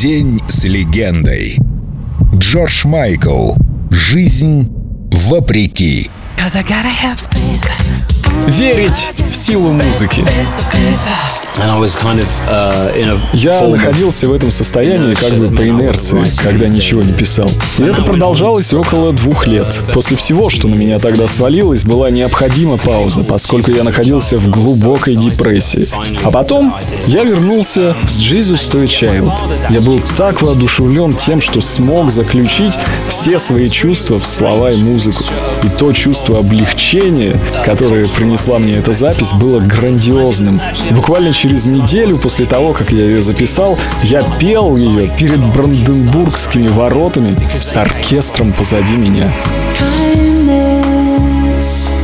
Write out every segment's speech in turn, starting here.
День с легендой. Джордж Майкл. Жизнь вопреки. Верить в силу музыки. Uh, Я находился в этом состоянии как бы по инерции, когда ничего не писал. И это продолжалось около двух лет. После всего, что на меня тогда свалилось, была необходима пауза, поскольку я находился в глубокой депрессии. А потом я вернулся с Jesus to a Child. Я был так воодушевлен тем, что смог заключить все свои чувства в слова и музыку. И то чувство облегчения, которое принесла мне эта запись, было грандиозным. Буквально через неделю после того, как я ее записал, я пел ее перед Бранденбургскими воротами с оркестром позади меня. kindness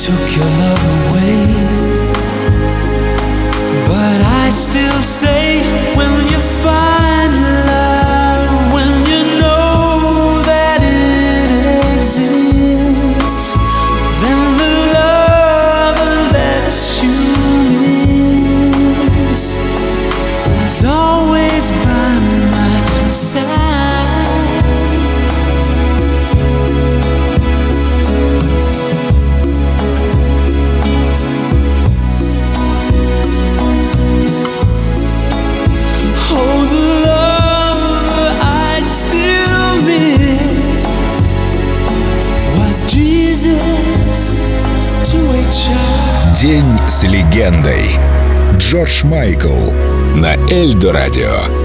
took your love away. I still say, when День с легендой. Джордж Майкл на Эльдо радио.